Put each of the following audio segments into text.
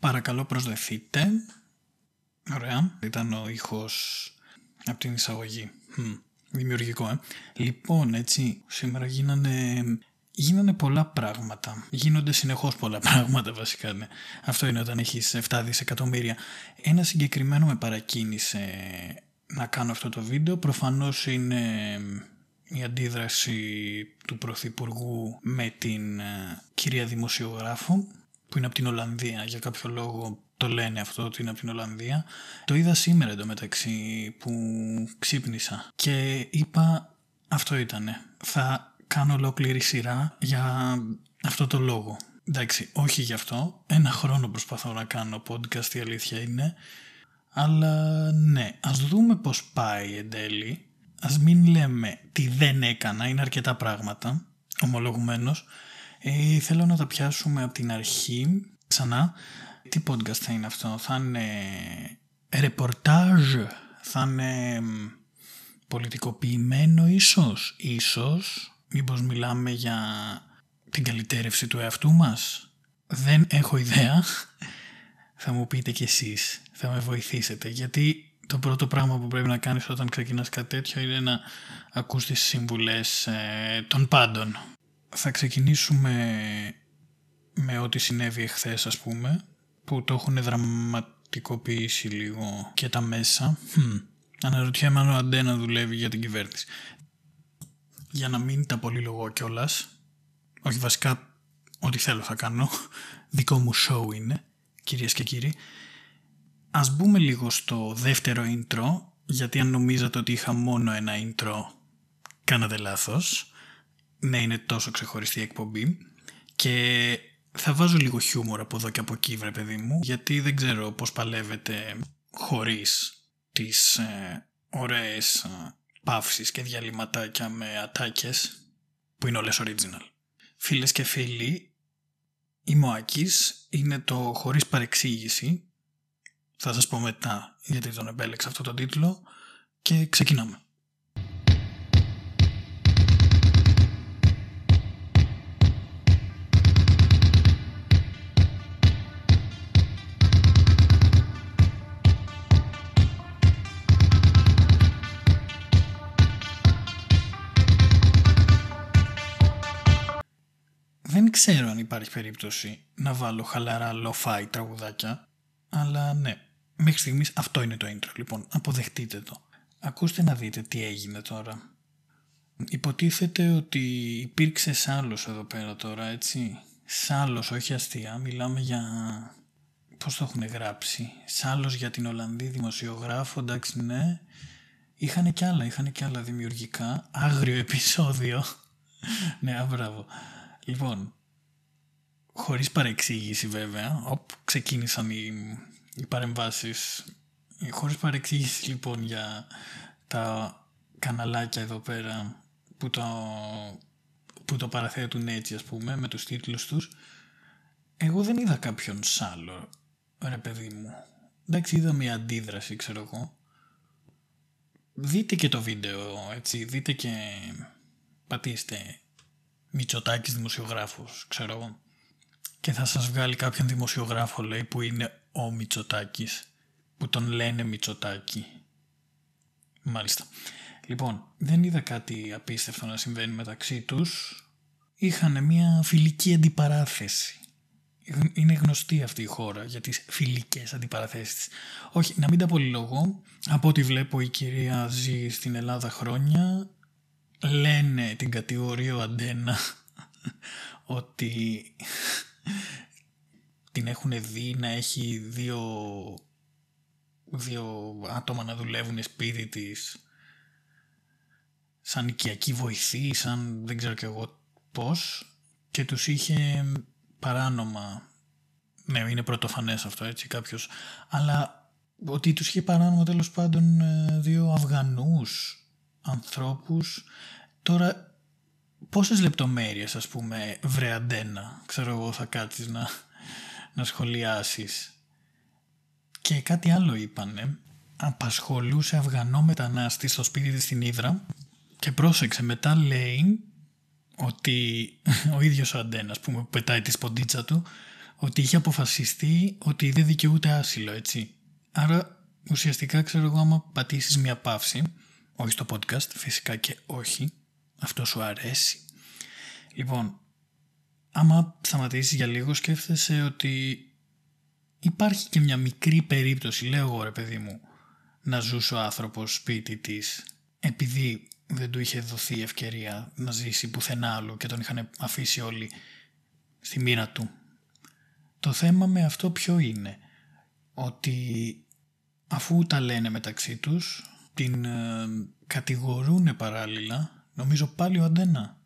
Παρακαλώ προσδεθείτε. Ωραία. Ήταν ο ήχος από την εισαγωγή. Δημιουργικό, ε. Λοιπόν, έτσι, σήμερα γίνανε, γίνανε πολλά πράγματα. Γίνονται συνεχώς πολλά πράγματα βασικά, ναι. Αυτό είναι όταν έχεις 7 δισεκατομμύρια. Ένα συγκεκριμένο με παρακίνησε να κάνω αυτό το βίντεο. Προφανώς είναι η αντίδραση του Πρωθυπουργού με την ε, κυρία Δημοσιογράφο που είναι από την Ολλανδία για κάποιο λόγο το λένε αυτό ότι είναι από την Ολλανδία. Το είδα σήμερα εντωμεταξύ που ξύπνησα και είπα αυτό ήτανε. Θα κάνω ολόκληρη σειρά για αυτό το λόγο. Εντάξει, όχι γι' αυτό. Ένα χρόνο προσπαθώ να κάνω podcast, η αλήθεια είναι. Αλλά ναι, ας δούμε πώς πάει εν τέλει. Ας μην λέμε τι δεν έκανα, είναι αρκετά πράγματα, ομολογουμένως. Ε, θέλω να τα πιάσουμε από την αρχή, ξανά. Τι podcast θα είναι αυτό, θα είναι ρεπορτάζ, θα είναι πολιτικοποιημένο ίσως, ίσως, μήπως μιλάμε για την καλυτέρευση του εαυτού μας; Δεν έχω ιδέα, θα μου πείτε κι εσείς, θα με βοηθήσετε, γιατί το πρώτο πράγμα που πρέπει να κάνεις όταν ξεκινάς κάτι τέτοιο είναι να ακούς τις συμβουλές ε, των πάντων. Θα ξεκινήσουμε με ό,τι συνέβη εχθές ας πούμε, που το έχουν δραματικοποιήσει λίγο και τα μέσα. Hm. Αναρωτιέμαι αν ο Αντένα δουλεύει για την κυβέρνηση. Για να μην τα πολύ λογώ κιόλας. Όχι βασικά ό,τι θέλω θα κάνω. Δικό μου show είναι, κυρίες και κύριοι. Ας μπούμε λίγο στο δεύτερο intro, γιατί αν νομίζατε ότι είχα μόνο ένα intro, κάνατε λάθος. Ναι, είναι τόσο ξεχωριστή εκπομπή. Και θα βάζω λίγο χιούμορ από εδώ και από εκεί, βρε παιδί μου, γιατί δεν ξέρω πώς παλεύετε χωρίς τις ε, ωραίες ε, παύσεις και διαλυματάκια με ατάκες, που είναι όλες original. Φίλες και φίλοι, η Μωάκης είναι το χωρίς παρεξήγηση θα σας πω μετά γιατί τον επέλεξα αυτό το τίτλο και ξεκινάμε. Ξέρω αν υπάρχει περίπτωση να βάλω χαλαρά lo-fi τραγουδάκια, αλλά ναι, Μέχρι στιγμής αυτό είναι το intro. Λοιπόν, αποδεχτείτε το. Ακούστε να δείτε τι έγινε τώρα. Υποτίθεται ότι υπήρξε σάλος εδώ πέρα τώρα, έτσι. Σάλος, όχι αστεία. Μιλάμε για... Πώς το έχουν γράψει; Σάλος για την Ολλανδή δημοσιογράφο, εντάξει ναι. Είχαν και άλλα, είχαν και άλλα δημιουργικά. Άγριο επεισόδιο. ναι, μπράβο. Λοιπόν, χωρίς παρεξήγηση βέβαια, οπ, ξεκίνησαν οι οι παρεμβάσεις. Χωρίς παρεξήγηση λοιπόν για τα καναλάκια εδώ πέρα που το, που το παραθέτουν έτσι ας πούμε με τους τίτλους τους. Εγώ δεν είδα κάποιον σάλο ρε παιδί μου. Εντάξει είδα μια αντίδραση ξέρω εγώ. Δείτε και το βίντεο έτσι. Δείτε και πατήστε Μητσοτάκης δημοσιογράφος ξέρω εγώ και θα σας βγάλει κάποιον δημοσιογράφο λέει που είναι ο Μητσοτάκης που τον λένε Μητσοτάκη. Μάλιστα. Λοιπόν, δεν είδα κάτι απίστευτο να συμβαίνει μεταξύ τους. Είχαν μια φιλική αντιπαράθεση. Είναι γνωστή αυτή η χώρα για τις φιλικές αντιπαραθέσεις. Όχι, να μην τα πολυλογώ. Από ό,τι βλέπω η κυρία ζει στην Ελλάδα χρόνια. Λένε την κατηγορία ο Αντένα ότι την έχουν δει να έχει δύο, δύο άτομα να δουλεύουν σπίτι της σαν οικιακή βοηθή, σαν δεν ξέρω και εγώ πώς και τους είχε παράνομα. Ναι είναι πρωτοφανές αυτό έτσι κάποιος. Αλλά ότι τους είχε παράνομα τέλος πάντων ε, δύο Αφγανούς ανθρώπους τώρα πόσες λεπτομέρειες ας πούμε βρε αντένα ξέρω εγώ θα κάτσεις να να σχολιάσεις. Και κάτι άλλο είπανε. Απασχολούσε Αφγανό μετανάστη στο σπίτι της στην Ήδρα και πρόσεξε μετά λέει ότι ο ίδιος ο Αντένας που πετάει τη σποντίτσα του ότι είχε αποφασιστεί ότι δεν δικαιούται άσυλο, έτσι. Άρα ουσιαστικά ξέρω εγώ άμα πατήσεις μια παύση, όχι στο podcast, φυσικά και όχι, αυτό σου αρέσει. Λοιπόν, άμα σταματήσεις για λίγο σκέφτεσαι ότι υπάρχει και μια μικρή περίπτωση, λέω εγώ ρε παιδί μου, να ζούσε ο άνθρωπος σπίτι της επειδή δεν του είχε δοθεί ευκαιρία να ζήσει πουθενά άλλο και τον είχαν αφήσει όλοι στη μοίρα του. Το θέμα με αυτό ποιο είναι, ότι αφού τα λένε μεταξύ τους, την ε, κατηγορούν παράλληλα, νομίζω πάλι ο Αντένα,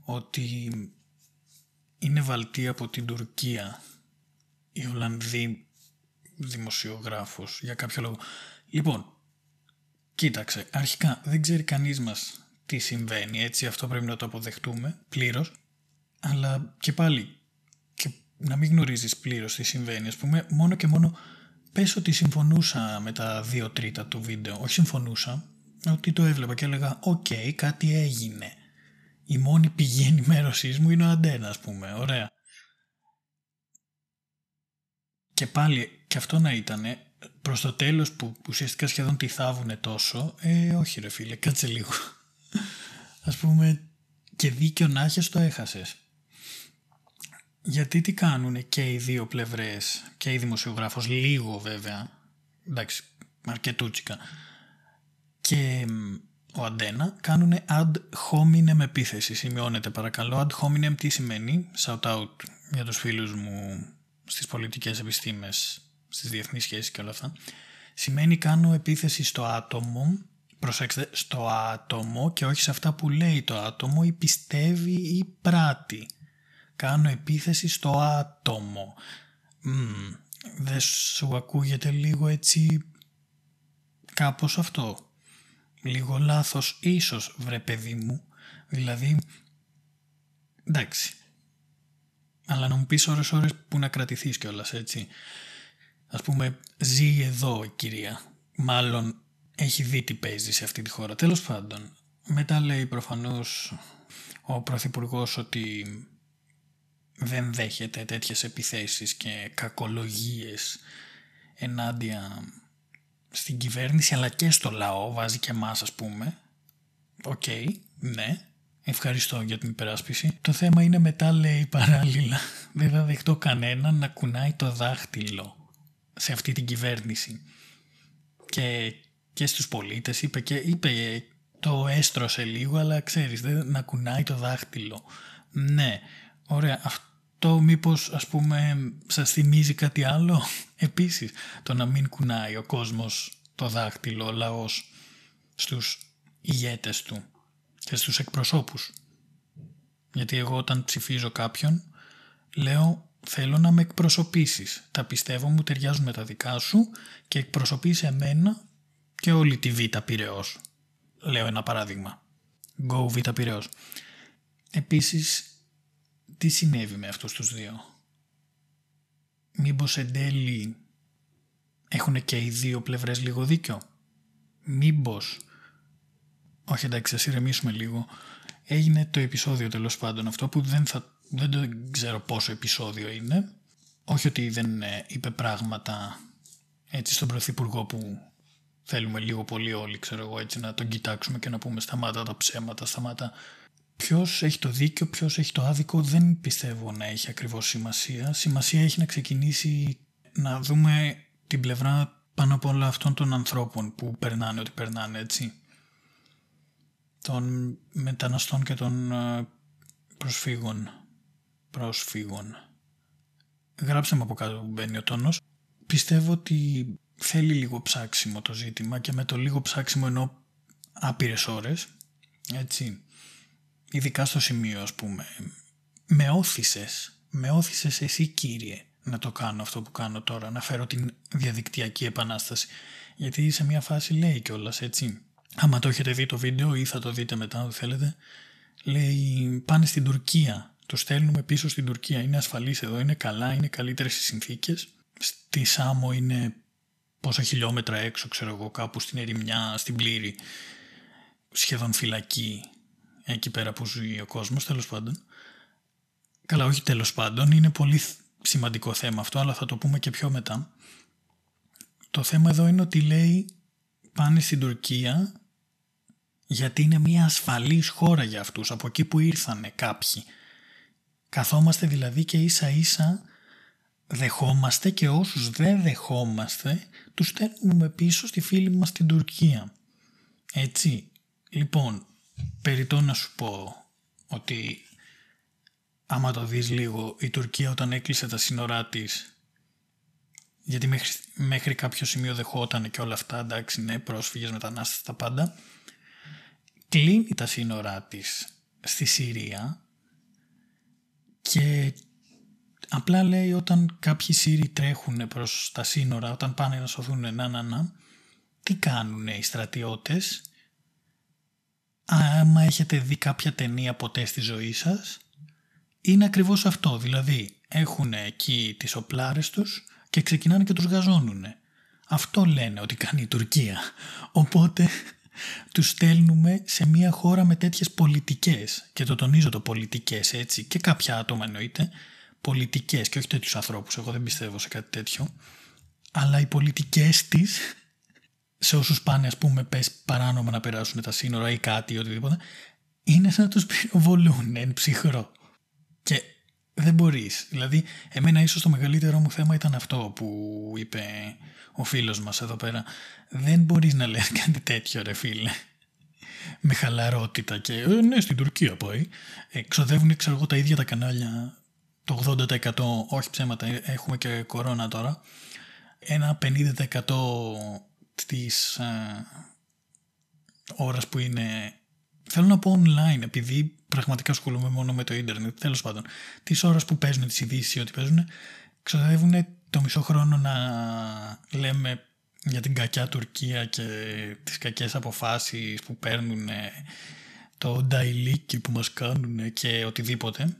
ότι είναι βαλτή από την Τουρκία η Ολλανδή δημοσιογράφος για κάποιο λόγο. Λοιπόν, κοίταξε, αρχικά δεν ξέρει κανείς μας τι συμβαίνει, έτσι αυτό πρέπει να το αποδεχτούμε πλήρως, αλλά και πάλι και να μην γνωρίζεις πλήρως τι συμβαίνει, ας πούμε, μόνο και μόνο πες ότι συμφωνούσα με τα δύο τρίτα του βίντεο, όχι συμφωνούσα, ότι το έβλεπα και έλεγα «OK, κάτι έγινε». Η μόνη πηγή ενημέρωσής μου είναι ο αντένα, ας πούμε. Ωραία. Και πάλι και αυτό να ήτανε προς το τέλος που ουσιαστικά σχεδόν τη θάβουνε τόσο, ε, όχι ρε φίλε, κάτσε λίγο. Ας πούμε, και δίκιο να έχεις το έχασες. Γιατί τι κάνουνε και οι δύο πλευρές, και η δημοσιογράφος, λίγο βέβαια, εντάξει, αρκετούτσικα, και ο Αντένα κάνουν ad hominem επίθεση. Σημειώνεται παρακαλώ. Ad hominem τι σημαίνει; Shout out για τους φίλους μου στις πολιτικές επιστήμες, στις διεθνείς σχέσεις και όλα αυτά. Σημαίνει κάνω επίθεση στο άτομο, προσέξτε, στο άτομο και όχι σε αυτά που λέει το άτομο ή πιστεύει ή πράττει. Κάνω επίθεση στο άτομο. Mm, δεν σου ακούγεται λίγο έτσι κάπως αυτό; Λίγο λάθος ίσως βρε παιδί μου, δηλαδή εντάξει. Αλλά να μου πεις ώρες ώρες που να κρατηθείς κιόλας έτσι. Ας πούμε ζει εδώ η κυρία, μάλλον έχει δει τι παίζει σε αυτή τη χώρα. Τέλος πάντων, μετά λέει προφανώς ο Πρωθυπουργός ότι δεν δέχεται τέτοιες επιθέσεις και κακολογίες ενάντια στην κυβέρνηση αλλά και στο λαό, βάζει και εμάς ας πούμε. Οκ, ναι, ευχαριστώ για την υπεράσπιση. Το θέμα είναι μετά λέει παράλληλα, δεν θα δεχτώ κανέναν να κουνάει το δάχτυλο σε αυτή την κυβέρνηση. Και, και στους πολίτες είπε και είπε το έστρωσε λίγο αλλά ξέρεις δεν, να κουνάει το δάχτυλο. Ναι, ωραία, αυτό αυτό μήπως ας πούμε σας θυμίζει κάτι άλλο; Επίσης το να μην κουνάει ο κόσμος το δάχτυλο, ο λαός στους ηγέτες του και στους εκπροσώπους. Γιατί εγώ όταν ψηφίζω κάποιον λέω θέλω να με εκπροσωπήσεις. Τα πιστεύω μου ταιριάζουν με τα δικά σου και εκπροσωπείς εμένα και όλη τη Β' Πυραιός. Λέω ένα παράδειγμα. Go Β' Πυραιός. Επίσης τι συνέβη με αυτούς τους δύο; Μήπως εν τέλει έχουν και οι δύο πλευρές λίγο δίκιο; Μήπως, όχι εντάξει ας ηρεμήσουμε λίγο, έγινε το επεισόδιο τέλος πάντων αυτό που δεν, θα, δεν το ξέρω πόσο επεισόδιο είναι. Όχι ότι δεν ε, είπε πράγματα έτσι στον Πρωθυπουργό που θέλουμε λίγο πολύ όλοι ξέρω εγώ έτσι να τον κοιτάξουμε και να πούμε σταμάτα τα ψέματα, σταμάτα Ποιος έχει το δίκιο, ποιος έχει το άδικο, δεν πιστεύω να έχει ακριβώς σημασία. Σημασία έχει να ξεκινήσει να δούμε την πλευρά πάνω από όλα αυτών των ανθρώπων που περνάνε ό,τι περνάνε, έτσι. Των μεταναστών και των ε, προσφύγων. Προσφύγων. Γράψτε μου από κάτω που μπαίνει ο τόνος. Πιστεύω ότι θέλει λίγο ψάξιμο το ζήτημα και με το λίγο ψάξιμο εννοώ άπειρες ώρες. Έτσι ειδικά στο σημείο ας πούμε, με όθησες, με όθησες εσύ κύριε να το κάνω αυτό που κάνω τώρα, να φέρω την διαδικτυακή επανάσταση. Γιατί σε μια φάση λέει κιόλας έτσι. Άμα το έχετε δει το βίντεο ή θα το δείτε μετά αν θέλετε, λέει πάνε στην Τουρκία. Το στέλνουμε πίσω στην Τουρκία. Είναι ασφαλής εδώ, είναι καλά, είναι καλύτερες οι συνθήκες. Στη Σάμο είναι πόσα χιλιόμετρα έξω, ξέρω εγώ, κάπου στην ερημιά, στην πλήρη, σχεδόν φυλακή εκεί πέρα που ζει ο κόσμος τέλος πάντων. Καλά όχι τέλος πάντων, είναι πολύ σημαντικό θέμα αυτό, αλλά θα το πούμε και πιο μετά. Το θέμα εδώ είναι ότι λέει πάνε στην Τουρκία γιατί είναι μια ασφαλής χώρα για αυτούς, από εκεί που ήρθανε κάποιοι. Καθόμαστε δηλαδή και ίσα ίσα δεχόμαστε και όσους δεν δεχόμαστε τους στέλνουμε πίσω στη φίλη μας στην Τουρκία. Έτσι. Λοιπόν, περιττώ να σου πω ότι άμα το δεις λίγο η Τουρκία όταν έκλεισε τα σύνορά της γιατί μέχρι, μέχρι κάποιο σημείο δεχόταν και όλα αυτά εντάξει ναι πρόσφυγες μετανάστες τα πάντα κλείνει τα σύνορά της στη Συρία και απλά λέει όταν κάποιοι Σύριοι τρέχουν προς τα σύνορα, όταν πάνε να σωθούν να να να, τι κάνουν οι στρατιώτες; Άμα έχετε δει κάποια ταινία ποτέ στη ζωή σας, είναι ακριβώς αυτό. Δηλαδή έχουν εκεί τις οπλάρες τους και ξεκινάνε και τους γαζώνουν. Αυτό λένε ότι κάνει η Τουρκία. Οπότε τους στέλνουμε σε μια χώρα με τέτοιες πολιτικές και το τονίζω το πολιτικές έτσι και κάποια άτομα εννοείται πολιτικές και όχι τέτοιους ανθρώπους εγώ δεν πιστεύω σε κάτι τέτοιο αλλά οι πολιτικές της σε όσους πάνε ας πούμε πες παράνομα να περάσουν τα σύνορα ή κάτι ή οτιδήποτε είναι σαν να τους πυροβολούν εν ψυχρό. Και δεν μπορείς. Δηλαδή εμένα ίσως το μεγαλύτερο μου θέμα ήταν αυτό που είπε ο φίλος μας εδώ πέρα. Δεν μπορείς να λες κάτι τέτοιο ρε φίλε. Με χαλαρότητα και ε, ναι στην Τουρκία πάει. Ε, ξοδεύουν ξέρω εγώ τα ίδια τα κανάλια. Το 80% όχι ψέματα έχουμε και κορώνα τώρα. Ένα 50% της ε, ώρας που είναι θέλω να πω online επειδή πραγματικά ασχολούμαι μόνο με το ίντερνετ τέλος πάντων τις ώρες που παίζουν τις ειδήσει ότι παίζουν ξοδεύουν το μισό χρόνο να λέμε για την κακιά Τουρκία και τις κακές αποφάσεις που παίρνουν το νταϊλίκι που μας κάνουν και οτιδήποτε.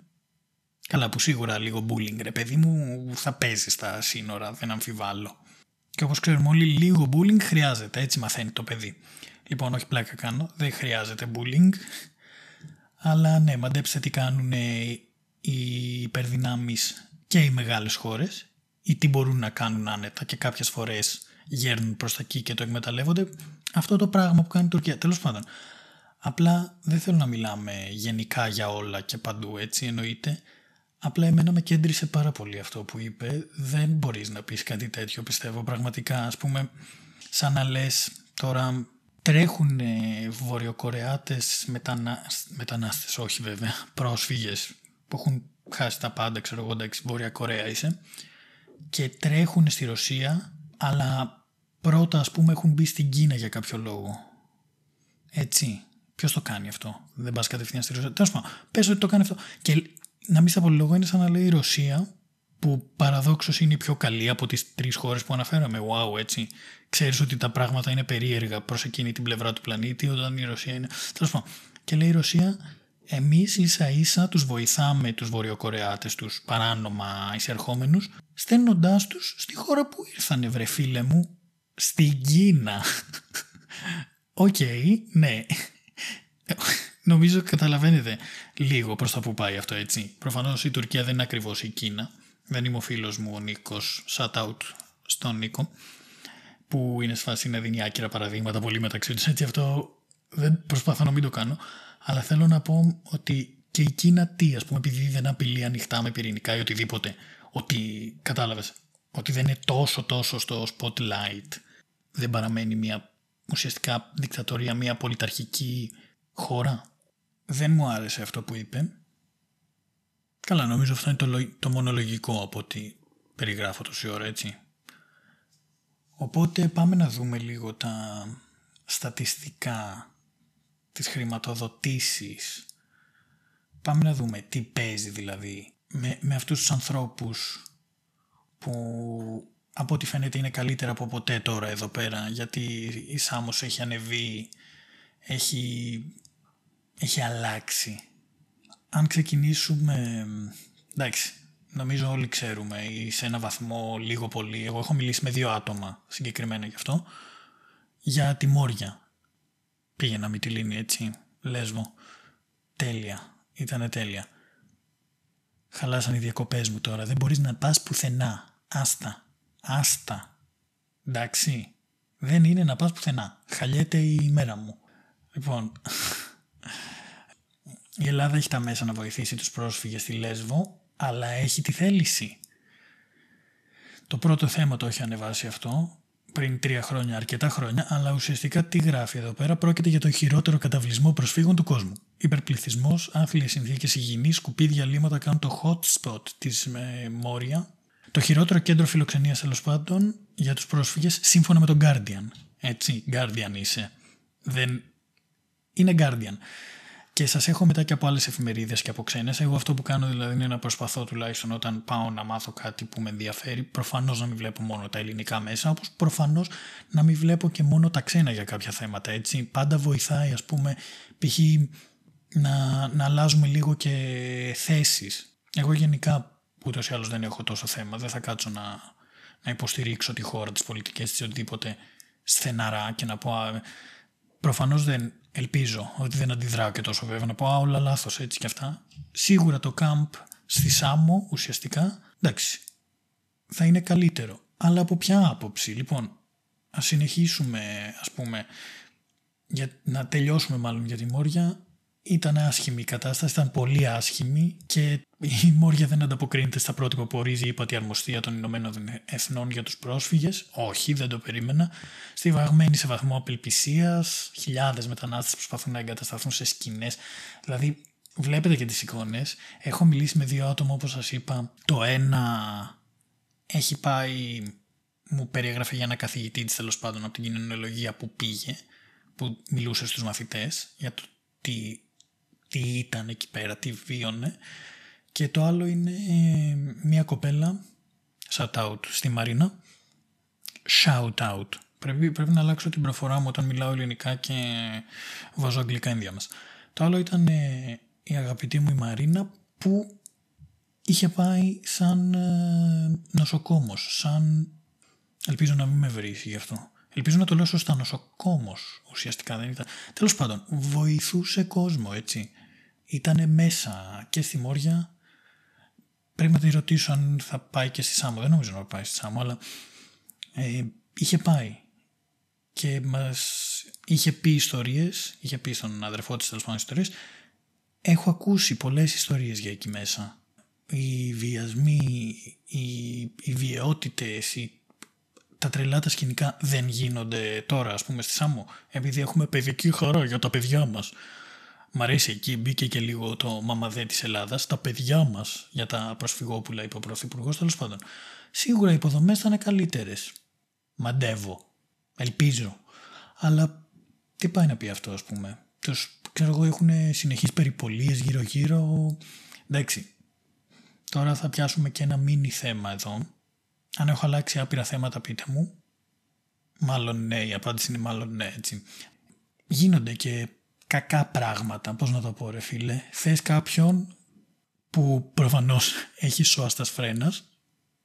Καλά που σίγουρα λίγο bullying ρε παιδί μου θα παίζει στα σύνορα δεν αμφιβάλλω. Και όπως ξέρουμε όλοι λίγο bullying χρειάζεται έτσι μαθαίνει το παιδί. Λοιπόν όχι πλάκα κάνω δεν χρειάζεται bullying αλλά ναι μαντέψτε τι κάνουν οι υπερδυνάμεις και οι μεγάλες χώρες ή τι μπορούν να κάνουν άνετα και κάποιες φορές γέρνουν προς τα εκεί και το εκμεταλλεύονται. Αυτό το πράγμα που κάνει η Τουρκία. Τέλος πάντων. Απλά δεν θέλω να μιλάμε γενικά για όλα και παντού έτσι εννοείται. Απλά εμένα με κέντρισε πάρα πολύ αυτό που είπε. Δεν μπορείς να πεις κάτι τέτοιο πιστεύω πραγματικά. Ας πούμε σαν να λες τώρα τρέχουν βορειοκορεάτες μετανα... μετανάστες, όχι βέβαια, πρόσφυγες που έχουν χάσει τα πάντα, ξέρω εγώ, εντάξει, Βόρεια Κορέα είσαι και τρέχουν στη Ρωσία αλλά πρώτα ας πούμε έχουν μπει στην Κίνα για κάποιο λόγο. Έτσι. Ποιος το κάνει αυτό; Δεν πας κατευθείαν στη Ρωσία. Τέλος πάντων, πες ότι το κάνει αυτό. Και να μην στα πολυλογώ είναι σαν να λέει η Ρωσία, που παραδόξως είναι η πιο καλή από τις τρεις χώρες που αναφέραμε. Wow, έτσι. Ξέρεις ότι τα πράγματα είναι περίεργα προς εκείνη την πλευρά του πλανήτη, όταν η Ρωσία είναι. Τέλος πάντων. Και λέει η Ρωσία, εμείς ίσα ίσα τους βοηθάμε τους Βορειοκορεάτες, τους παράνομα εισερχόμενους, στέλνοντάς τους στη χώρα που ήρθανε, βρε φίλε μου, στην Κίνα. Οκ, ναι. Νομίζω καταλαβαίνετε λίγο προς τα που πάει αυτό έτσι. Προφανώς η Τουρκία δεν είναι ακριβώς η Κίνα. Δεν είμαι ο φίλος μου ο Νίκος, shout out στον Νίκο, που είναι σφάση να δίνει άκυρα παραδείγματα πολύ μεταξύ τους. Έτσι αυτό δεν προσπαθώ να μην το κάνω. Αλλά θέλω να πω ότι και η Κίνα τι, ας πούμε, επειδή δεν απειλεί ανοιχτά με πυρηνικά ή οτιδήποτε, ότι κατάλαβες, ότι δεν είναι τόσο τόσο στο spotlight, δεν παραμένει μια ουσιαστικά δικτατορία, μια πολιταρχική χώρα. Δεν μου άρεσε αυτό που είπε. Καλά, νομίζω αυτό είναι το, το μόνο λογικό από ό,τι περιγράφω τόση ώρα, έτσι. Οπότε πάμε να δούμε λίγο τα στατιστικά, τις χρηματοδοτήσεις. Πάμε να δούμε τι παίζει δηλαδή με, με αυτούς τους ανθρώπους που από ό,τι φαίνεται είναι καλύτερα από ποτέ τώρα εδώ πέρα γιατί η Σάμος έχει ανεβεί, έχει, έχει αλλάξει. Αν ξεκινήσουμε, εντάξει, νομίζω όλοι ξέρουμε ή σε ένα βαθμό λίγο πολύ, εγώ έχω μιλήσει με δύο άτομα συγκεκριμένα γι' αυτό, για τη Μόρια. Πήγαινα με τη Λίνη έτσι, Λέσβο. Τέλεια, ήτανε τέλεια. Χαλάσαν οι διακοπές μου τώρα. Δεν μπορείς να πας πουθενά. Άστα. Άστα. Εντάξει. Δεν είναι να πας πουθενά. Χαλιέται η μέρα μου. Λοιπόν, η Ελλάδα έχει τα μέσα να βοηθήσει τους πρόσφυγες στη Λέσβο, αλλά έχει τη θέληση. Το πρώτο θέμα το έχει ανεβάσει αυτό πριν τρία χρόνια, αρκετά χρόνια, αλλά ουσιαστικά τι γράφει εδώ πέρα πρόκειται για το χειρότερο καταβλισμό προσφύγων του κόσμου. Υπερπληθυσμός, άθλιες συνθήκες υγιεινής, σκουπίδια, λίμματα κάνουν το hot spot της ε, Μόρια. Το χειρότερο κέντρο φιλοξενίας τέλος πάντων για τους πρόσφυγες σύμφωνα με τον Guardian. Έτσι, Guardian είσαι. Δεν. Είναι Guardian και σας έχω μετά και από άλλες εφημερίδες και από ξένες. Εγώ αυτό που κάνω δηλαδή είναι να προσπαθώ τουλάχιστον όταν πάω να μάθω κάτι που με ενδιαφέρει, προφανώς να μην βλέπω μόνο τα ελληνικά μέσα, όπως προφανώς να μην βλέπω και μόνο τα ξένα για κάποια θέματα. Έτσι. Πάντα βοηθάει, ας πούμε, π.χ. Να, να αλλάζουμε λίγο και θέσεις. Εγώ γενικά ούτως ή άλλως δεν έχω τόσο θέμα. Δεν θα κάτσω να, να υποστηρίξω τη χώρα, τις πολιτικές τη, οτιδήποτε στεναρά και να πω. Προφανώς δεν Ελπίζω ότι δεν αντιδράω και τόσο βέβαια να πω «Α, όλα λάθος έτσι και αυτά». Σίγουρα το κάμπ στη Σάμο ουσιαστικά, εντάξει, θα είναι καλύτερο. Αλλά από ποια άποψη. Λοιπόν, ας συνεχίσουμε ας πούμε, για, να τελειώσουμε μάλλον για τη Μόρια ήταν άσχημη η κατάσταση, ήταν πολύ άσχημη και η Μόρια δεν ανταποκρίνεται στα πρότυπα που ορίζει η υπατή αρμοστία των Ηνωμένων Εθνών για τους πρόσφυγες. Όχι, δεν το περίμενα. Στιβαγμένη σε βαθμό απελπισίας, χιλιάδες μετανάστες προσπαθούν να εγκατασταθούν σε σκηνές. Δηλαδή, βλέπετε και τις εικόνες. Έχω μιλήσει με δύο άτομα όπως σας είπα. Το ένα έχει πάει, μου περιέγραφε για ένα καθηγητή της τέλος πάντων από την κοινωνιολογία που πήγε που μιλούσε στους μαθητές για το τι τι ήταν εκεί πέρα, τι βίωνε. Και το άλλο είναι ε, μια κοπέλα, shout out στη Μαρίνα, shout out. Πρέπει, πρέπει να αλλάξω την προφορά μου όταν μιλάω ελληνικά και βάζω αγγλικά ενδιάμεσα. Το άλλο ήταν ε, η αγαπητή μου η Μαρίνα που είχε πάει σαν ε, νοσοκόμος, σαν... Ελπίζω να μην με βρήσει γι' αυτό. Ελπίζω να το λέω σωστά, νοσοκόμος ουσιαστικά δεν ήταν. Τέλος πάντων, βοηθούσε κόσμο έτσι ήταν μέσα και στη Μόρια. Πρέπει να τη ρωτήσω αν θα πάει και στη Σάμο. Δεν νομίζω να πάει στη Σάμο, αλλά ε, είχε πάει. Και μας είχε πει ιστορίες, είχε πει στον αδερφό της τέλος πάντων ιστορίες. Έχω ακούσει πολλές ιστορίες για εκεί μέσα. Οι βιασμοί, οι, οι βιαιότητες, οι, τα τρελά τα σκηνικά δεν γίνονται τώρα ας πούμε στη Σάμο επειδή έχουμε παιδική χαρά για τα παιδιά μας Μ' αρέσει εκεί, μπήκε και λίγο το μαμαδέ της Ελλάδας, τα παιδιά μας για τα προσφυγόπουλα, είπε ο Πρωθυπουργός, τέλος πάντων. Σίγουρα οι υποδομές θα είναι καλύτερες. Μαντεύω. Ελπίζω. Αλλά τι πάει να πει αυτό, ας πούμε. Τους, ξέρω εγώ, έχουν συνεχείς περιπολίες γύρω-γύρω. Εντάξει. Τώρα θα πιάσουμε και ένα μίνι θέμα εδώ. Αν έχω αλλάξει άπειρα θέματα, πείτε μου. Μάλλον ναι, η απάντηση είναι μάλλον ναι, έτσι. Γίνονται και κακά πράγματα, πώς να το πω ρε φίλε. Θες κάποιον που προφανώς έχει σώαστας φρένας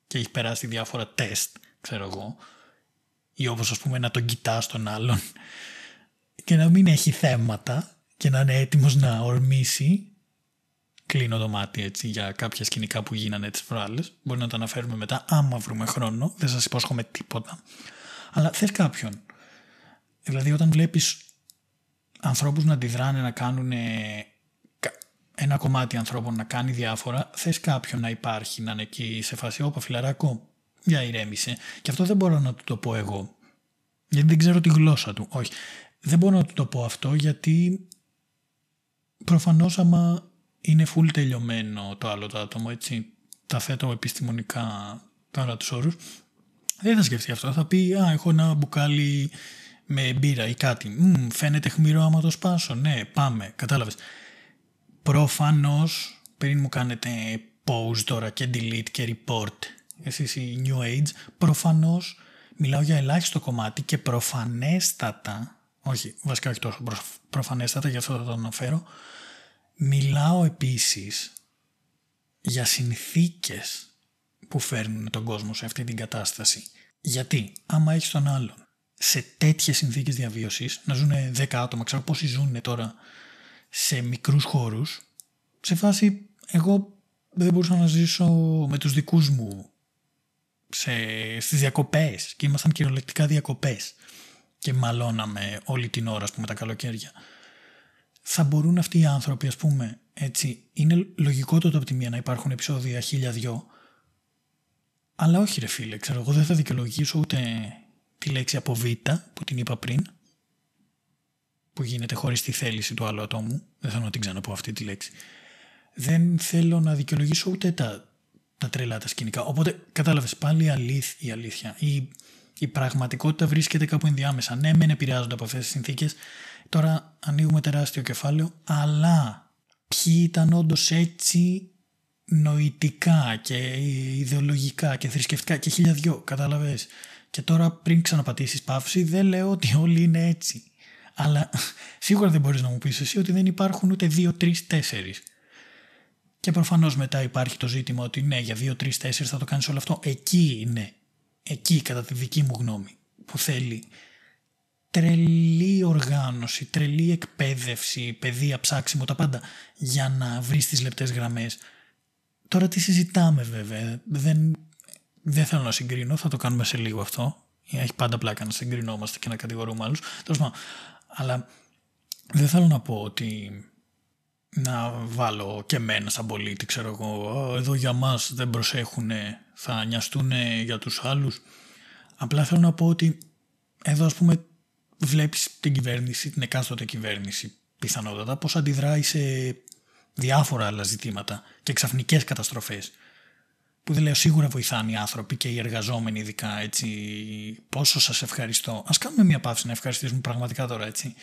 και έχει περάσει διάφορα τεστ, ξέρω εγώ, ή όπως ας πούμε να τον κοιτάς τον άλλον και να μην έχει θέματα και να είναι έτοιμος να ορμήσει. Κλείνω το μάτι έτσι για κάποια σκηνικά που γίνανε τις προάλλες. Μπορεί να τα αναφέρουμε μετά άμα βρούμε χρόνο. Δεν σας υπόσχομαι τίποτα. Αλλά θες κάποιον. Δηλαδή όταν βλέπεις ανθρώπους να αντιδράνε, να κάνουν ένα κομμάτι ανθρώπων να κάνει διάφορα, θες κάποιον να υπάρχει, να είναι εκεί σε φάση, όπα φιλαράκο, για ηρέμησε. Και αυτό δεν μπορώ να του το πω εγώ, γιατί δεν ξέρω τη γλώσσα του. Όχι, δεν μπορώ να του το πω αυτό γιατί προφανώς άμα είναι full τελειωμένο το άλλο το άτομο, έτσι, τα θέτω επιστημονικά τώρα τους όρους, δεν θα σκεφτεί αυτό. Θα πει, α, έχω ένα μπουκάλι με μπύρα ή κάτι. Μ, φαίνεται χμηρό άμα το σπάσω. Ναι, πάμε. Κατάλαβες. Προφανώς, πριν μου κάνετε pause τώρα και delete και report εσείς οι new age, προφανώς μιλάω για ελάχιστο κομμάτι και προφανέστατα, όχι βασικά όχι τόσο προφανέστατα, γι' αυτό θα το αναφέρω, μιλάω επίσης για συνθήκες που φέρνουν τον κόσμο σε αυτή την κατάσταση. Γιατί, άμα έχεις τον άλλον σε τέτοιες συνθήκες διαβίωσης, να ζουν 10 άτομα, ξέρω πόσοι ζουν τώρα σε μικρούς χώρους, σε φάση εγώ δεν μπορούσα να ζήσω με τους δικούς μου σε, στις διακοπές και ήμασταν κυριολεκτικά διακοπές και μαλώναμε όλη την ώρα, ας πούμε, τα καλοκαίρια. Θα μπορούν αυτοί οι άνθρωποι, ας πούμε, έτσι, είναι λογικό το από τη μία να υπάρχουν επεισόδια χίλια δυο, αλλά όχι ρε φίλε, ξέρω εγώ δεν θα δικαιολογήσω ούτε τη λέξη από β που την είπα πριν, που γίνεται χωρίς τη θέληση του άλλου ατόμου, δεν θέλω να την ξαναπώ αυτή τη λέξη. Δεν θέλω να δικαιολογήσω ούτε τα, τα τρελά τα σκηνικά. Οπότε κατάλαβες πάλι η αλήθεια, η, αλήθεια. η, η πραγματικότητα βρίσκεται κάπου ενδιάμεσα. Ναι, μεν επηρεάζονται από αυτές τις συνθήκες. Τώρα ανοίγουμε τεράστιο κεφάλαιο, αλλά ποιοι ήταν όντως έτσι νοητικά και ιδεολογικά και θρησκευτικά και χίλια δυο, κατάλαβες; Και τώρα πριν ξαναπατήσεις παύση δεν λέω ότι όλοι είναι έτσι. Αλλά σίγουρα δεν μπορείς να μου πεις εσύ ότι δεν υπάρχουν ούτε δύο, τρεις, τέσσερις. Και προφανώς μετά υπάρχει το ζήτημα ότι ναι για δύο, τρεις, τέσσερις θα το κάνεις όλο αυτό. Εκεί είναι, εκεί κατά τη δική μου γνώμη που θέλει τρελή οργάνωση, τρελή εκπαίδευση, παιδεία, ψάξιμο, τα πάντα για να βρεις τις λεπτές γραμμές. Τώρα τι συζητάμε βέβαια, δεν, δεν θέλω να συγκρίνω, θα το κάνουμε σε λίγο αυτό. Έχει πάντα πλάκα να συγκρινόμαστε και να κατηγορούμε άλλους. Αλλά δεν θέλω να πω ότι να βάλω και εμένα σαν πολίτη, ξέρω εγώ, εδώ για μας δεν προσέχουν, θα νοιαστούν για τους άλλους. Απλά θέλω να πω ότι εδώ ας πούμε βλέπεις την κυβέρνηση, την εκάστοτε κυβέρνηση πιθανότατα, πώς αντιδράει σε διάφορα άλλα ζητήματα και ξαφνικές καταστροφές που δεν λέω σίγουρα βοηθάνε οι άνθρωποι και οι εργαζόμενοι ειδικά έτσι πόσο σας ευχαριστώ. Ας κάνουμε μια παύση να ευχαριστήσουμε πραγματικά τώρα έτσι.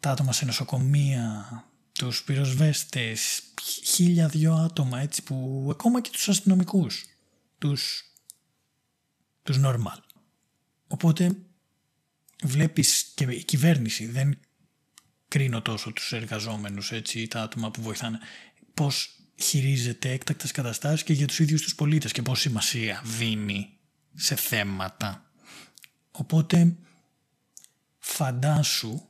Τα άτομα σε νοσοκομεία τους πυροσβέστες χίλια δυο άτομα έτσι που ακόμα και τους αστυνομικούς τους τους normal. Οπότε βλέπεις και η κυβέρνηση δεν κρίνω τόσο τους εργαζόμενους έτσι τα άτομα που βοηθάνε πώς χειρίζεται έκτακτες καταστάσεις και για τους ίδιους τους πολίτες και πόση σημασία δίνει σε θέματα. Οπότε φαντάσου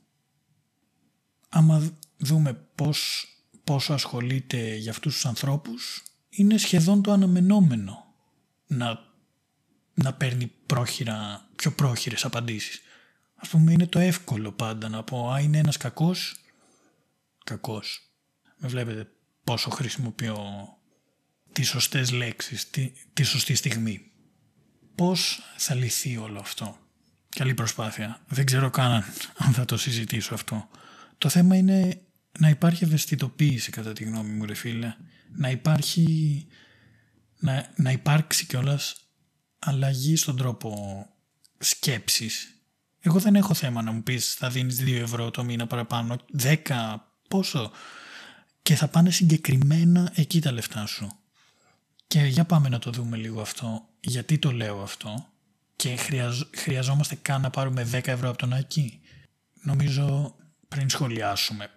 άμα δούμε πώς, πόσο ασχολείται για αυτούς τους ανθρώπους είναι σχεδόν το αναμενόμενο να, να παίρνει πρόχειρα, πιο πρόχειρες απαντήσεις. Ας πούμε είναι το εύκολο πάντα να πω «Α, είναι ένας κακός». Κακός. Με βλέπετε πόσο χρησιμοποιώ τις σωστές λέξεις, τη, τη σωστή στιγμή. Πώς θα λυθεί όλο αυτό; Καλή προσπάθεια. Δεν ξέρω καν αν θα το συζητήσω αυτό. Το θέμα είναι να υπάρχει ευαισθητοποίηση κατά τη γνώμη μου ρε φίλε. Να υπάρχει, να, να υπάρξει κιόλας αλλαγή στον τρόπο σκέψης. Εγώ δεν έχω θέμα να μου πεις θα δίνεις 2 ευρώ το μήνα παραπάνω, 10, πόσο; Και θα πάνε συγκεκριμένα εκεί τα λεφτά σου. Και για πάμε να το δούμε λίγο αυτό. Γιατί το λέω αυτό και χρειαζόμαστε καν να πάρουμε 10 ευρώ από τον Άκη. Νομίζω πριν σχολιάσουμε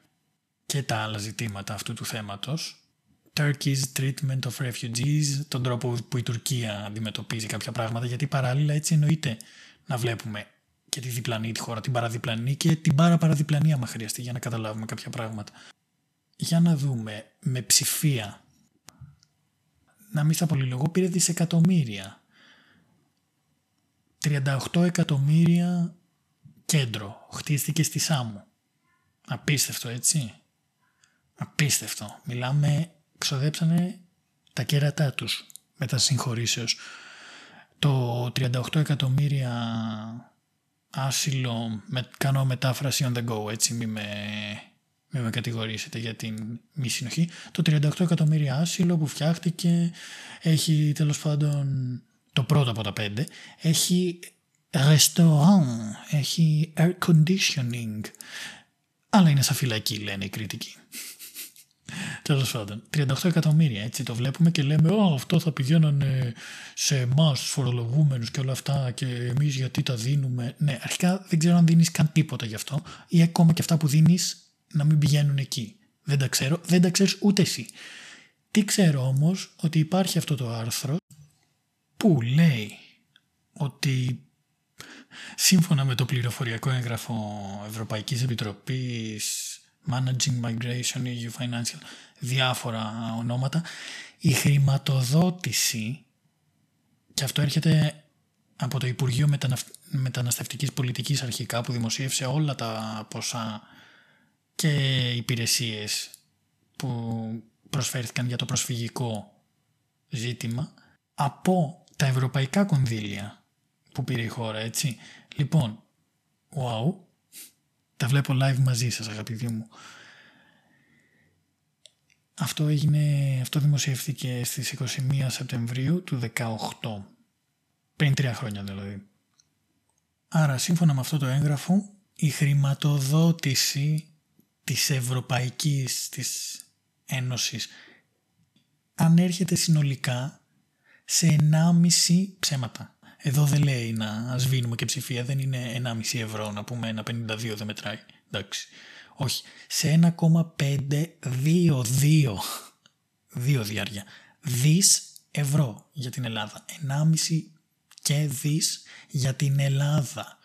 και τα άλλα ζητήματα αυτού του θέματος Turkey's treatment of refugees, τον τρόπο που η Τουρκία αντιμετωπίζει κάποια πράγματα, γιατί παράλληλα έτσι εννοείται να βλέπουμε και τη διπλανή τη χώρα, την παραδιπλανή και την παραπαραδιπλανή άμα χρειαστεί για να καταλάβουμε κάποια πράγματα για να δούμε με ψηφία. Να μην στα πολυλογώ πήρε δισεκατομμύρια. 38 εκατομμύρια κέντρο. Χτίστηκε στη Σάμου. Απίστευτο έτσι. Απίστευτο. Μιλάμε ξοδέψανε τα κέρατά τους μετά συγχωρήσεως. Το 38 εκατομμύρια άσυλο με, κάνω μετάφραση on the go έτσι μη με μην με κατηγορήσετε για την μη συνοχή, το 38 εκατομμύρια άσυλο που φτιάχτηκε έχει τέλος πάντων το πρώτο από τα πέντε, έχει restaurant, έχει air conditioning, αλλά είναι σαν φυλακή λένε οι κριτικοί. Τέλος πάντων, 38 εκατομμύρια έτσι το βλέπουμε και λέμε Ω, αυτό θα πηγαίνανε σε εμάς τους φορολογούμενους και όλα αυτά και εμείς γιατί τα δίνουμε. Ναι, αρχικά δεν ξέρω αν δίνεις καν τίποτα γι' αυτό ή ακόμα και αυτά που δίνεις να μην πηγαίνουν εκεί. Δεν τα ξέρω, δεν τα ξέρεις ούτε εσύ. Τι ξέρω όμως ότι υπάρχει αυτό το άρθρο που λέει ότι σύμφωνα με το πληροφοριακό έγγραφο Ευρωπαϊκής Επιτροπής Managing Migration EU Financial διάφορα ονόματα. Η χρηματοδότηση, και αυτό έρχεται από το Υπουργείο Μεταναφ... Μεταναστευτικής Πολιτικής αρχικά που δημοσίευσε όλα τα ποσά και υπηρεσίες που προσφέρθηκαν για το προσφυγικό ζήτημα από τα ευρωπαϊκά κονδύλια που πήρε η χώρα, έτσι. Λοιπόν, wow, τα βλέπω live μαζί σας αγαπητοί μου. Αυτό έγινε, αυτό δημοσιεύθηκε στις 21 Σεπτεμβρίου του 18. Πριν τρία χρόνια δηλαδή. Άρα σύμφωνα με αυτό το έγγραφο η χρηματοδότηση της Ευρωπαϊκής της Ένωσης ανέρχεται συνολικά σε 1,5 ψέματα. Εδώ δεν λέει να σβήνουμε και ψηφία, δεν είναι 1,5 ευρώ να πούμε ένα 52 δεν μετράει. Εντάξει. Όχι. Σε 1,522 δύο διάρκεια. Δις ευρώ για την Ελλάδα. 1,5 και δις για την Ελλάδα.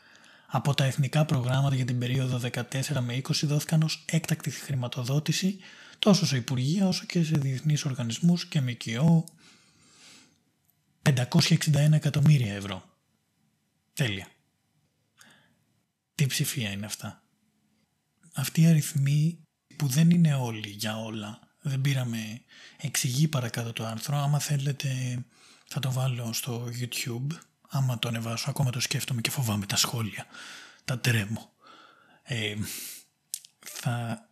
Από τα εθνικά προγράμματα για την περίοδο 14 με 20 δόθηκαν ως έκτακτη χρηματοδότηση τόσο σε Υπουργεία όσο και σε διεθνείς οργανισμούς και ΜΚΟ 561 εκατομμύρια ευρώ. Τέλεια. Τι ψηφία είναι αυτά. Αυτοί οι αριθμοί που δεν είναι όλοι για όλα. Δεν πήραμε εξηγεί παρακάτω το άρθρο. Άμα θέλετε θα το βάλω στο YouTube. Άμα το ανεβάσω ακόμα το σκέφτομαι και φοβάμαι τα σχόλια. Τα τρέμω. Ε, θα,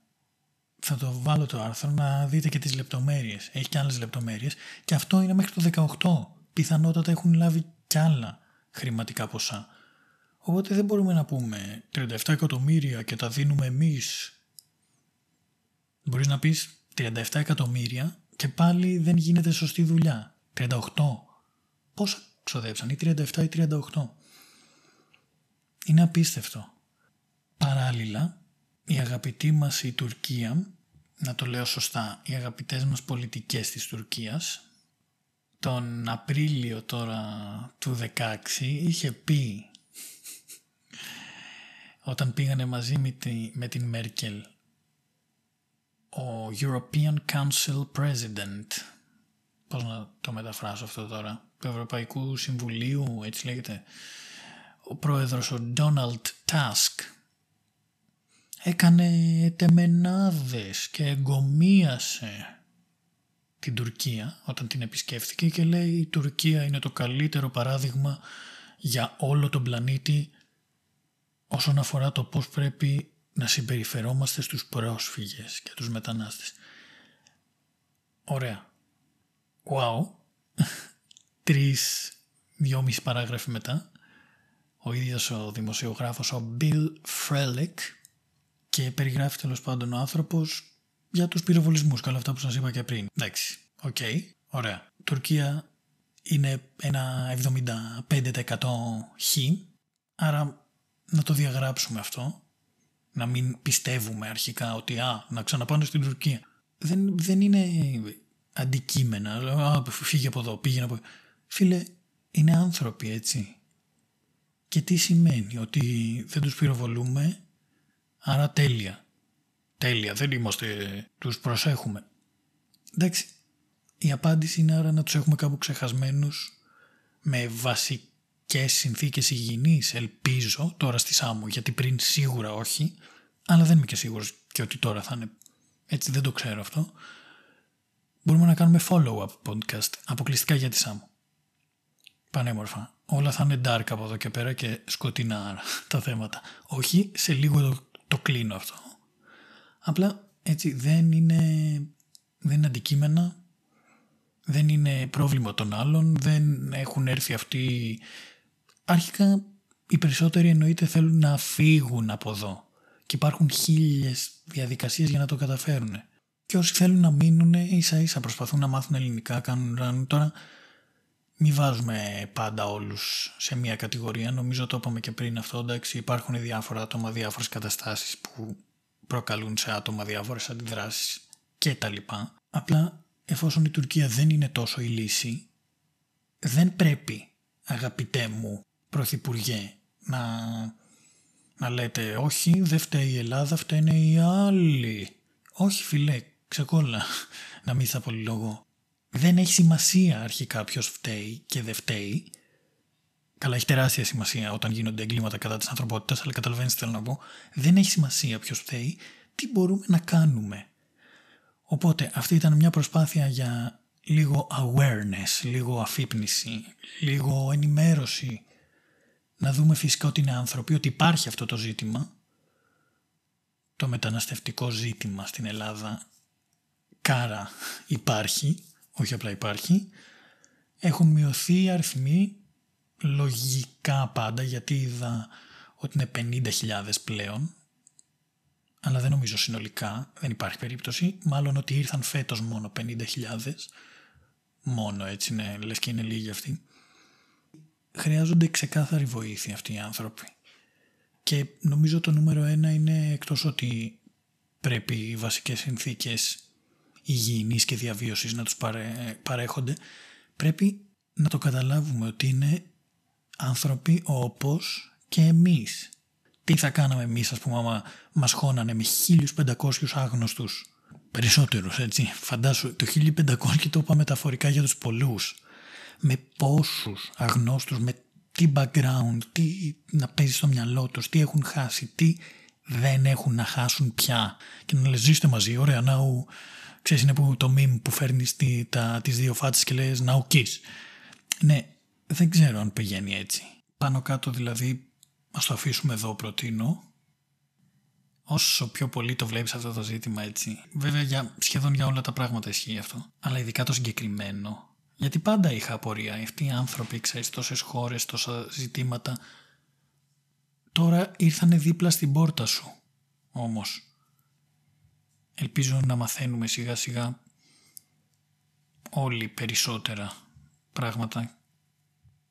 θα το βάλω το άρθρο να δείτε και τις λεπτομέρειες. Έχει και άλλες λεπτομέρειες. Και αυτό είναι μέχρι το 18 πιθανότατα έχουν λάβει κι άλλα χρηματικά ποσά. Οπότε δεν μπορούμε να πούμε 37 εκατομμύρια και τα δίνουμε εμείς. Μπορείς να πεις 37 εκατομμύρια και πάλι δεν γίνεται σωστή δουλειά. 38. Πόσα ξοδέψαν, ή 37 ή 38. Είναι απίστευτο. Παράλληλα, η αγαπητή μας η Τουρκία, να το λέω σωστά, οι αγαπητές μας πολιτικές της Τουρκίας, τον Απρίλιο τώρα του 16 είχε πει όταν πήγανε μαζί με, τη, με την Μέρκελ ο European Council President πώς να το μεταφράσω αυτό τώρα; του Ευρωπαϊκού Συμβουλίου έτσι λέγεται ο πρόεδρος ο Donald Tusk έκανε τεμενάδες και εγκομίασε την Τουρκία όταν την επισκέφθηκε και λέει η Τουρκία είναι το καλύτερο παράδειγμα για όλο τον πλανήτη όσον αφορά το πώς πρέπει να συμπεριφερόμαστε στους πρόσφυγες και τους μετανάστες. Ωραία. Wow. Τρεις, δυόμιση παράγραφοι μετά, ο ίδιος ο δημοσιογράφος, ο Bill Frelick, και περιγράφει τέλος πάντων ο άνθρωπος για τους πυροβολισμούς και όλα αυτά που σας είπα και πριν. Εντάξει, OK, okay, ωραία. Τουρκία είναι ένα 75% χ, άρα να το διαγράψουμε αυτό, να μην πιστεύουμε αρχικά ότι α, να ξαναπάνε στην Τουρκία. Δεν, δεν είναι αντικείμενα, α, φύγε από εδώ, πήγαινε από εδώ. Φίλε, είναι άνθρωποι έτσι. Και τι σημαίνει, ότι δεν τους πυροβολούμε, άρα τέλεια τέλεια, δεν είμαστε, τους προσέχουμε. Εντάξει, η απάντηση είναι άρα να τους έχουμε κάπου ξεχασμένους με βασικές συνθήκες υγιεινής, ελπίζω, τώρα στη Σάμου, γιατί πριν σίγουρα όχι, αλλά δεν είμαι και σίγουρος και ότι τώρα θα είναι έτσι, δεν το ξέρω αυτό. Μπορούμε να κάνουμε follow-up podcast, αποκλειστικά για τη Σάμου. Πανέμορφα. Όλα θα είναι dark από εδώ και πέρα και σκοτεινά τα θέματα. Όχι, σε λίγο το, το κλείνω αυτό. Απλά έτσι δεν είναι, δεν είναι αντικείμενα, δεν είναι πρόβλημα των άλλων, δεν έχουν έρθει αυτοί. Αρχικά οι περισσότεροι εννοείται θέλουν να φύγουν από εδώ και υπάρχουν χίλιες διαδικασίες για να το καταφέρουν. Και όσοι θέλουν να μείνουν ίσα ίσα προσπαθούν να μάθουν ελληνικά, κάνουν τώρα μην βάζουμε πάντα όλους σε μια κατηγορία. Νομίζω το είπαμε και πριν αυτό, εντάξει υπάρχουν διάφορα άτομα, διάφορες καταστάσεις που προκαλούν σε άτομα διάφορες αντιδράσεις και τα λοιπά. Απλά εφόσον η Τουρκία δεν είναι τόσο η λύση, δεν πρέπει αγαπητέ μου πρωθυπουργέ να, να λέτε όχι δεν φταίει η Ελλάδα, φταίνε οι άλλοι. Όχι φιλέ, ξεκόλα, να μην θα λόγο. Δεν έχει σημασία αρχικά ποιος φταίει και δεν φταίει. Καλά, έχει τεράστια σημασία όταν γίνονται εγκλήματα κατά της ανθρωπότητας, αλλά καταλαβαίνεις τι θέλω να πω. Δεν έχει σημασία ποιος φταίει, τι μπορούμε να κάνουμε. Οπότε αυτή ήταν μια προσπάθεια για λίγο awareness, λίγο αφύπνιση, λίγο ενημέρωση. Να δούμε φυσικά ότι είναι άνθρωποι, ότι υπάρχει αυτό το ζήτημα, το μεταναστευτικό ζήτημα στην Ελλάδα. Κάρα υπάρχει, όχι απλά υπάρχει. Έχουν μειωθεί οι αριθμοί λογικά πάντα γιατί είδα ότι είναι 50.000 πλέον αλλά δεν νομίζω συνολικά, δεν υπάρχει περίπτωση, μάλλον ότι ήρθαν φέτος μόνο 50.000, μόνο έτσι είναι, λες και είναι λίγοι αυτοί. Χρειάζονται ξεκάθαρη βοήθεια αυτοί οι άνθρωποι. Και νομίζω το νούμερο ένα είναι εκτός ότι πρέπει οι βασικές συνθήκες υγιεινής και διαβίωσης να τους παρέχονται, πρέπει να το καταλάβουμε ότι είναι άνθρωποι όπως και εμείς. Τι θα κάναμε εμείς ας πούμε άμα μας χώνανε με 1500 άγνωστους περισσότερους έτσι. Φαντάσου το 1500 και το είπα μεταφορικά για τους πολλούς. Με πόσους αγνώστους, με τι background, τι να παίζεις στο μυαλό τους, τι έχουν χάσει, τι δεν έχουν να χάσουν πια. Και να λες ζήστε μαζί, ωραία, ναου, ξέρεις είναι που, το meme που φέρνεις τι, τα, τις δύο φάτσες και λες ναου kiss. Ναι, δεν ξέρω αν πηγαίνει έτσι. Πάνω κάτω δηλαδή, ας το αφήσουμε εδώ προτείνω, όσο πιο πολύ το βλέπεις αυτό το ζήτημα έτσι. Βέβαια για, σχεδόν για όλα τα πράγματα ισχύει αυτό. Αλλά ειδικά το συγκεκριμένο. Γιατί πάντα είχα απορία. Αυτοί οι άνθρωποι, ξέρεις, τόσες χώρες, τόσα ζητήματα. Τώρα ήρθανε δίπλα στην πόρτα σου. Όμως. Ελπίζω να μαθαίνουμε σιγά σιγά όλοι περισσότερα πράγματα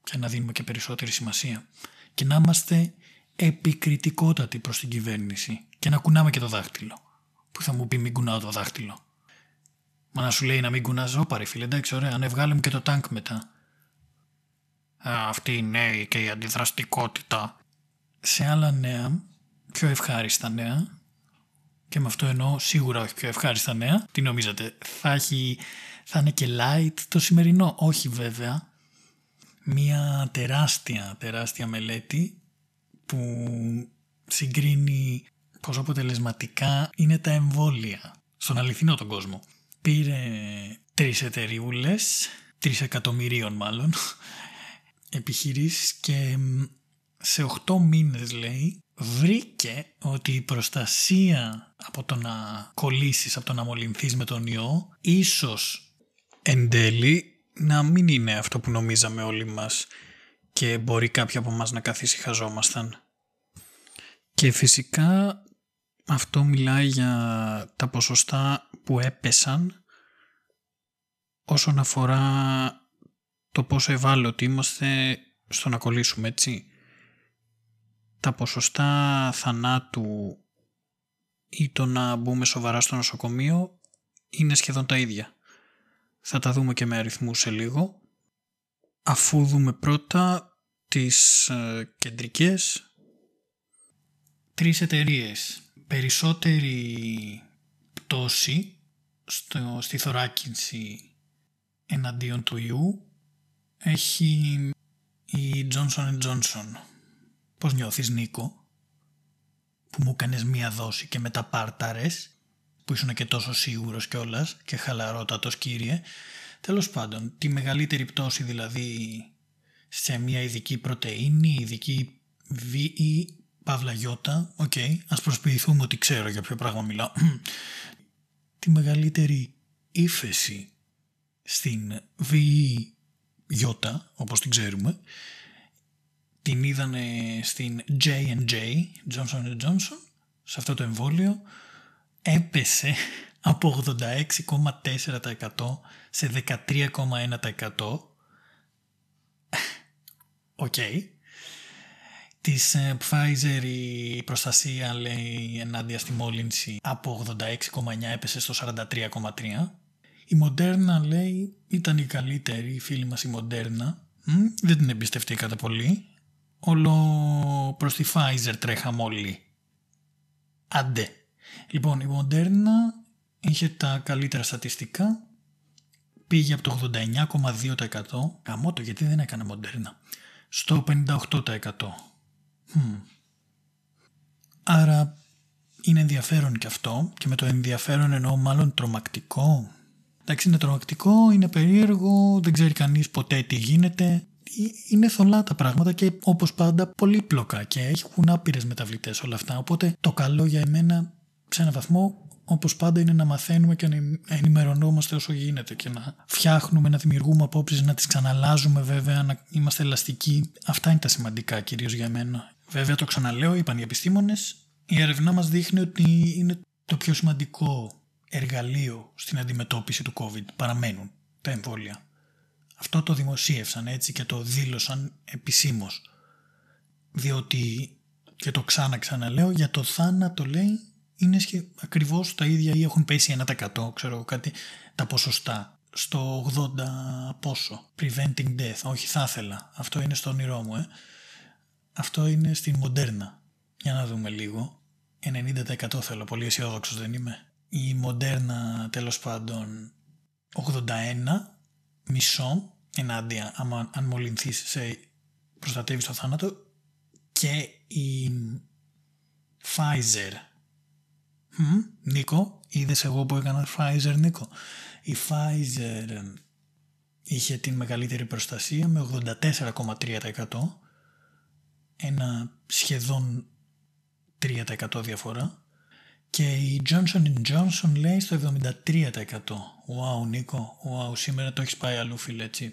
και να δίνουμε και περισσότερη σημασία και να είμαστε επικριτικότατοι προς την κυβέρνηση και να κουνάμε και το δάχτυλο. Που θα μου πει μην κουνάω το δάχτυλο. Μα να σου λέει να μην κουνάς όπαρη φίλε, εντάξει ωραία, ανεβγάλε μου και το τάγκ μετά. Α, αυτή η νέη και η αντιδραστικότητα. Σε άλλα νέα, πιο ευχάριστα νέα, και με αυτό εννοώ σίγουρα όχι πιο ευχάριστα νέα, τι νομίζετε, θα, έχει, θα είναι και light το σημερινό, όχι βέβαια, μία τεράστια, τεράστια μελέτη που συγκρίνει πόσο αποτελεσματικά είναι τα εμβόλια στον αληθινό τον κόσμο. Πήρε τρεις εταιρείε, τρεις εκατομμυρίων μάλλον, επιχειρήσεις και σε 8 μήνες λέει βρήκε ότι η προστασία από το να κολλήσεις, από το να μολυνθείς με τον ιό ίσως εν τέλει να μην είναι αυτό που νομίζαμε όλοι μας και μπορεί κάποιοι από μας να καθησυχαζόμασταν. Και φυσικά αυτό μιλάει για τα ποσοστά που έπεσαν όσον αφορά το πόσο ευάλωτοι είμαστε στο να κολλήσουμε, έτσι. Τα ποσοστά θανάτου ή το να μπούμε σοβαρά στο νοσοκομείο είναι σχεδόν τα ίδια. Θα τα δούμε και με αριθμούς σε λίγο. Αφού δούμε πρώτα τις ε, κεντρικές τρεις εταιρείες περισσότερη πτώση στο, στη θωράκινση εναντίον του ιού έχει η Johnson Johnson. Πώς νιώθεις Νίκο που μου έκανες μία δόση και μετά πάρταρες που ήσουν και τόσο σίγουρος κιόλας και χαλαρότατος κύριε. Τέλος πάντων, τη μεγαλύτερη πτώση δηλαδή σε μια ειδική πρωτεΐνη, ειδική VE παύλα γιώτα, OK, okay, ας προσποιηθούμε ότι ξέρω για ποιο πράγμα μιλάω. Τη μεγαλύτερη ύφεση στην VE γιώτα, όπως την ξέρουμε, την είδανε στην J&J, Johnson Johnson, σε αυτό το εμβόλιο, έπεσε από 86,4% σε 13,1%. OK. Okay. Της ε, Pfizer η προστασία λέει ενάντια στη μόλυνση από 86,9 έπεσε στο 43,3. Η Moderna λέει ήταν η καλύτερη, η φίλη μας η Moderna. δεν την εμπιστευτήκατε πολύ. Όλο προς τη Pfizer τρέχαμε όλοι. Άντε. Λοιπόν, η Moderna είχε τα καλύτερα στατιστικά, πήγε από το 89,2% γαμώ το γιατί δεν έκανε μοντέρνα στο 58%. Hmm. Άρα είναι ενδιαφέρον και αυτό και με το ενδιαφέρον εννοώ μάλλον τρομακτικό. Εντάξει είναι τρομακτικό, είναι περίεργο, δεν ξέρει κανείς ποτέ τι γίνεται. Ε, είναι θολά τα πράγματα και όπως πάντα πολύπλοκα και έχουν άπειρες μεταβλητές όλα αυτά. Οπότε το καλό για εμένα σε έναν βαθμό όπως πάντα είναι να μαθαίνουμε και να ενημερωνόμαστε όσο γίνεται και να φτιάχνουμε, να δημιουργούμε απόψεις, να τις ξαναλάζουμε βέβαια, να είμαστε ελαστικοί. Αυτά είναι τα σημαντικά κυρίως για μένα. Βέβαια το ξαναλέω, είπαν οι επιστήμονες, η έρευνά μας δείχνει ότι είναι το πιο σημαντικό εργαλείο στην αντιμετώπιση του COVID. Παραμένουν τα εμβόλια. Αυτό το δημοσίευσαν έτσι και το δήλωσαν επισήμως. Διότι, και το ξανά ξαναλέω, για το θάνατο λέει είναι σχε... ακριβώς τα ίδια ή έχουν πέσει 1% ξέρω κάτι τα ποσοστά. Στο 80 πόσο. Preventing death. Όχι θα ήθελα. Αυτό είναι στο όνειρό μου ε. αυτό είναι στην μοντέρνα. Για να δούμε λίγο. 90% θέλω. Πολύ αισιόδοξος δεν είμαι. Η μοντέρνα τέλος πάντων 81 μισό ενάντια άμα αν μολυνθείς σε προστατεύει το θάνατο. Και η Pfizer. Mm, Νίκο, είδες εγώ που έκανα Pfizer Νίκο. Η Pfizer είχε την μεγαλύτερη προστασία με 84,3% ένα σχεδόν 3% διαφορά και η Johnson Johnson λέει στο 73%. Wow Νίκο, wow σήμερα το έχεις πάει αλλού φίλε έτσι.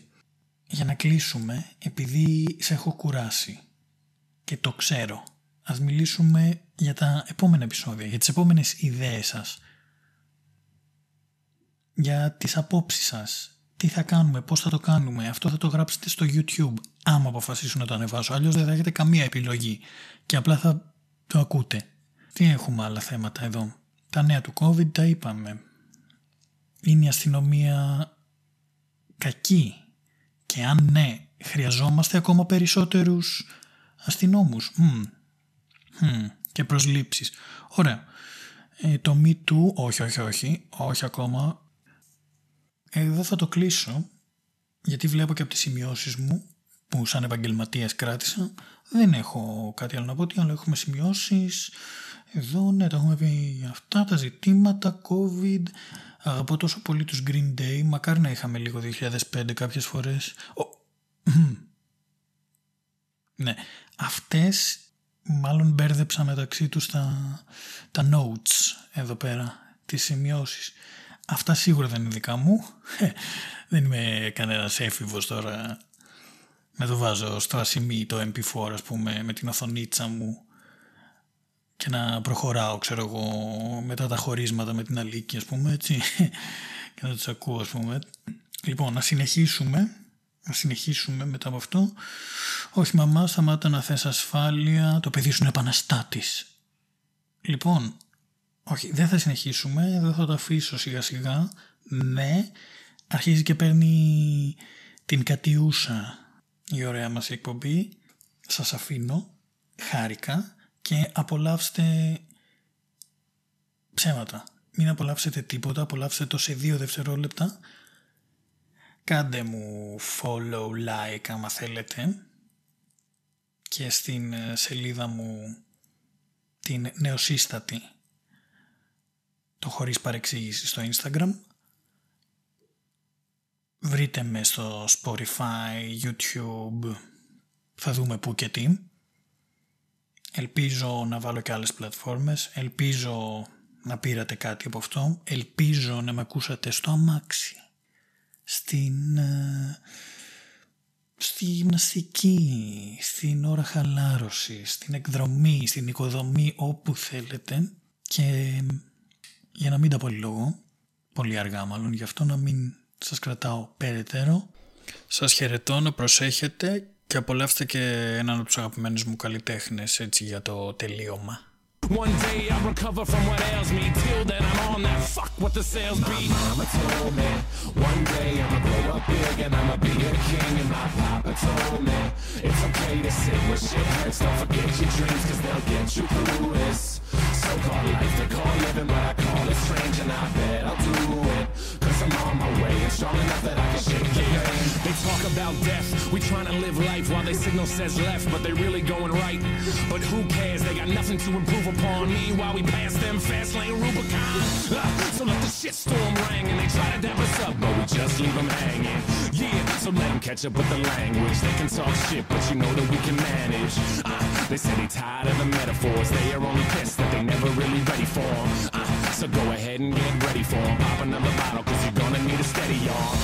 Για να κλείσουμε, επειδή σε έχω κουράσει και το ξέρω ας μιλήσουμε για τα επόμενα επεισόδια, για τις επόμενες ιδέες σας, για τις απόψεις σας, τι θα κάνουμε, πώς θα το κάνουμε, αυτό θα το γράψετε στο YouTube, άμα αποφασίσουν να το ανεβάσω, αλλιώς δεν θα έχετε καμία επιλογή και απλά θα το ακούτε. Τι έχουμε άλλα θέματα εδώ; Τα νέα του COVID τα είπαμε. Είναι η αστυνομία κακή; Και αν ναι, χρειαζόμαστε ακόμα περισσότερους αστυνόμους; Mm, και προσλήψεις. Ωραία. Ε, το Me Too, όχι, όχι, όχι, όχι ακόμα. Εδώ θα το κλείσω, γιατί βλέπω και από τις σημειώσεις μου, που σαν επαγγελματίας κράτησα, δεν έχω κάτι άλλο να πω, τι άλλο έχουμε σημειώσεις. Εδώ, ναι, τα έχουμε πει αυτά τα ζητήματα, COVID, αγαπώ τόσο πολύ τους Green Day, μακάρι να είχαμε λίγο 2005 κάποιες φορές. ναι, αυτές μάλλον μπέρδεψα μεταξύ τους τα, τα notes εδώ πέρα, τις σημειώσεις. Αυτά σίγουρα δεν είναι δικά μου. δεν είμαι κανένας έφηβος τώρα να το βάζω στο ασημί το MP4 ας πούμε με την οθονίτσα μου και να προχωράω ξέρω εγώ μετά τα χωρίσματα με την αλήκη ας πούμε έτσι και να τους ακούω ας πούμε. Λοιπόν να συνεχίσουμε να συνεχίσουμε μετά από αυτό. Όχι μαμά, σταμάτα να θες ασφάλεια, το παιδί σου είναι επαναστάτης. Λοιπόν, όχι, δεν θα συνεχίσουμε, δεν θα το αφήσω σιγά σιγά. Ναι, αρχίζει και παίρνει την κατιούσα η ωραία μας εκπομπή. Σας αφήνω, χάρηκα και απολαύστε ψέματα. Μην απολαύσετε τίποτα, απολαύστε το σε δύο δευτερόλεπτα Κάντε μου follow, like άμα θέλετε και στην ε, σελίδα μου την νεοσύστατη το χωρίς παρεξήγηση στο Instagram. Βρείτε με στο Spotify, YouTube, θα δούμε πού και τι. Ελπίζω να βάλω και άλλες πλατφόρμες, ελπίζω να πήρατε κάτι από αυτό, ελπίζω να με ακούσατε στο αμάξι. Στην, ε, στη γυμναστική, στην ώρα χαλάρωση, στην εκδρομή, στην οικοδομή, όπου θέλετε. Και για να μην τα πολυλογώ, πολύ αργά μάλλον, γι' αυτό να μην σας κρατάω περαιτέρω. Σας χαιρετώ να προσέχετε και απολαύστε και έναν από τους αγαπημένους μου καλλιτέχνες έτσι για το τελείωμα. One day I'll recover from what ails me. Till then, I'm on that fuck what the sales be. My mama told me one day I'ma grow up big and I'ma be a king. And my papa told me it's okay to sit where shit hurts. Don't forget your dreams, cause they'll get you through this. So called life, they call living, but I call it strange. And I bet I'll do it. I'm on my way and strong enough that I can shake pain. They talk about death. We trying to live life while they signal says left, but they really going right. But who cares? They got nothing to improve upon. Me while we pass them fast lane Rubicon. Ah, so let the shit storm ring and they try to dap us up, but we just leave them hanging. Yeah, so let them catch up with the language. They can talk shit, but you know that we can manage. Ah, they say they tired of the metaphors. They are only pissed that they never really ready for 'em. Ah, so go ahead and get ready for for 'em. Pop another bottle, cause you're gonna need a steady arm.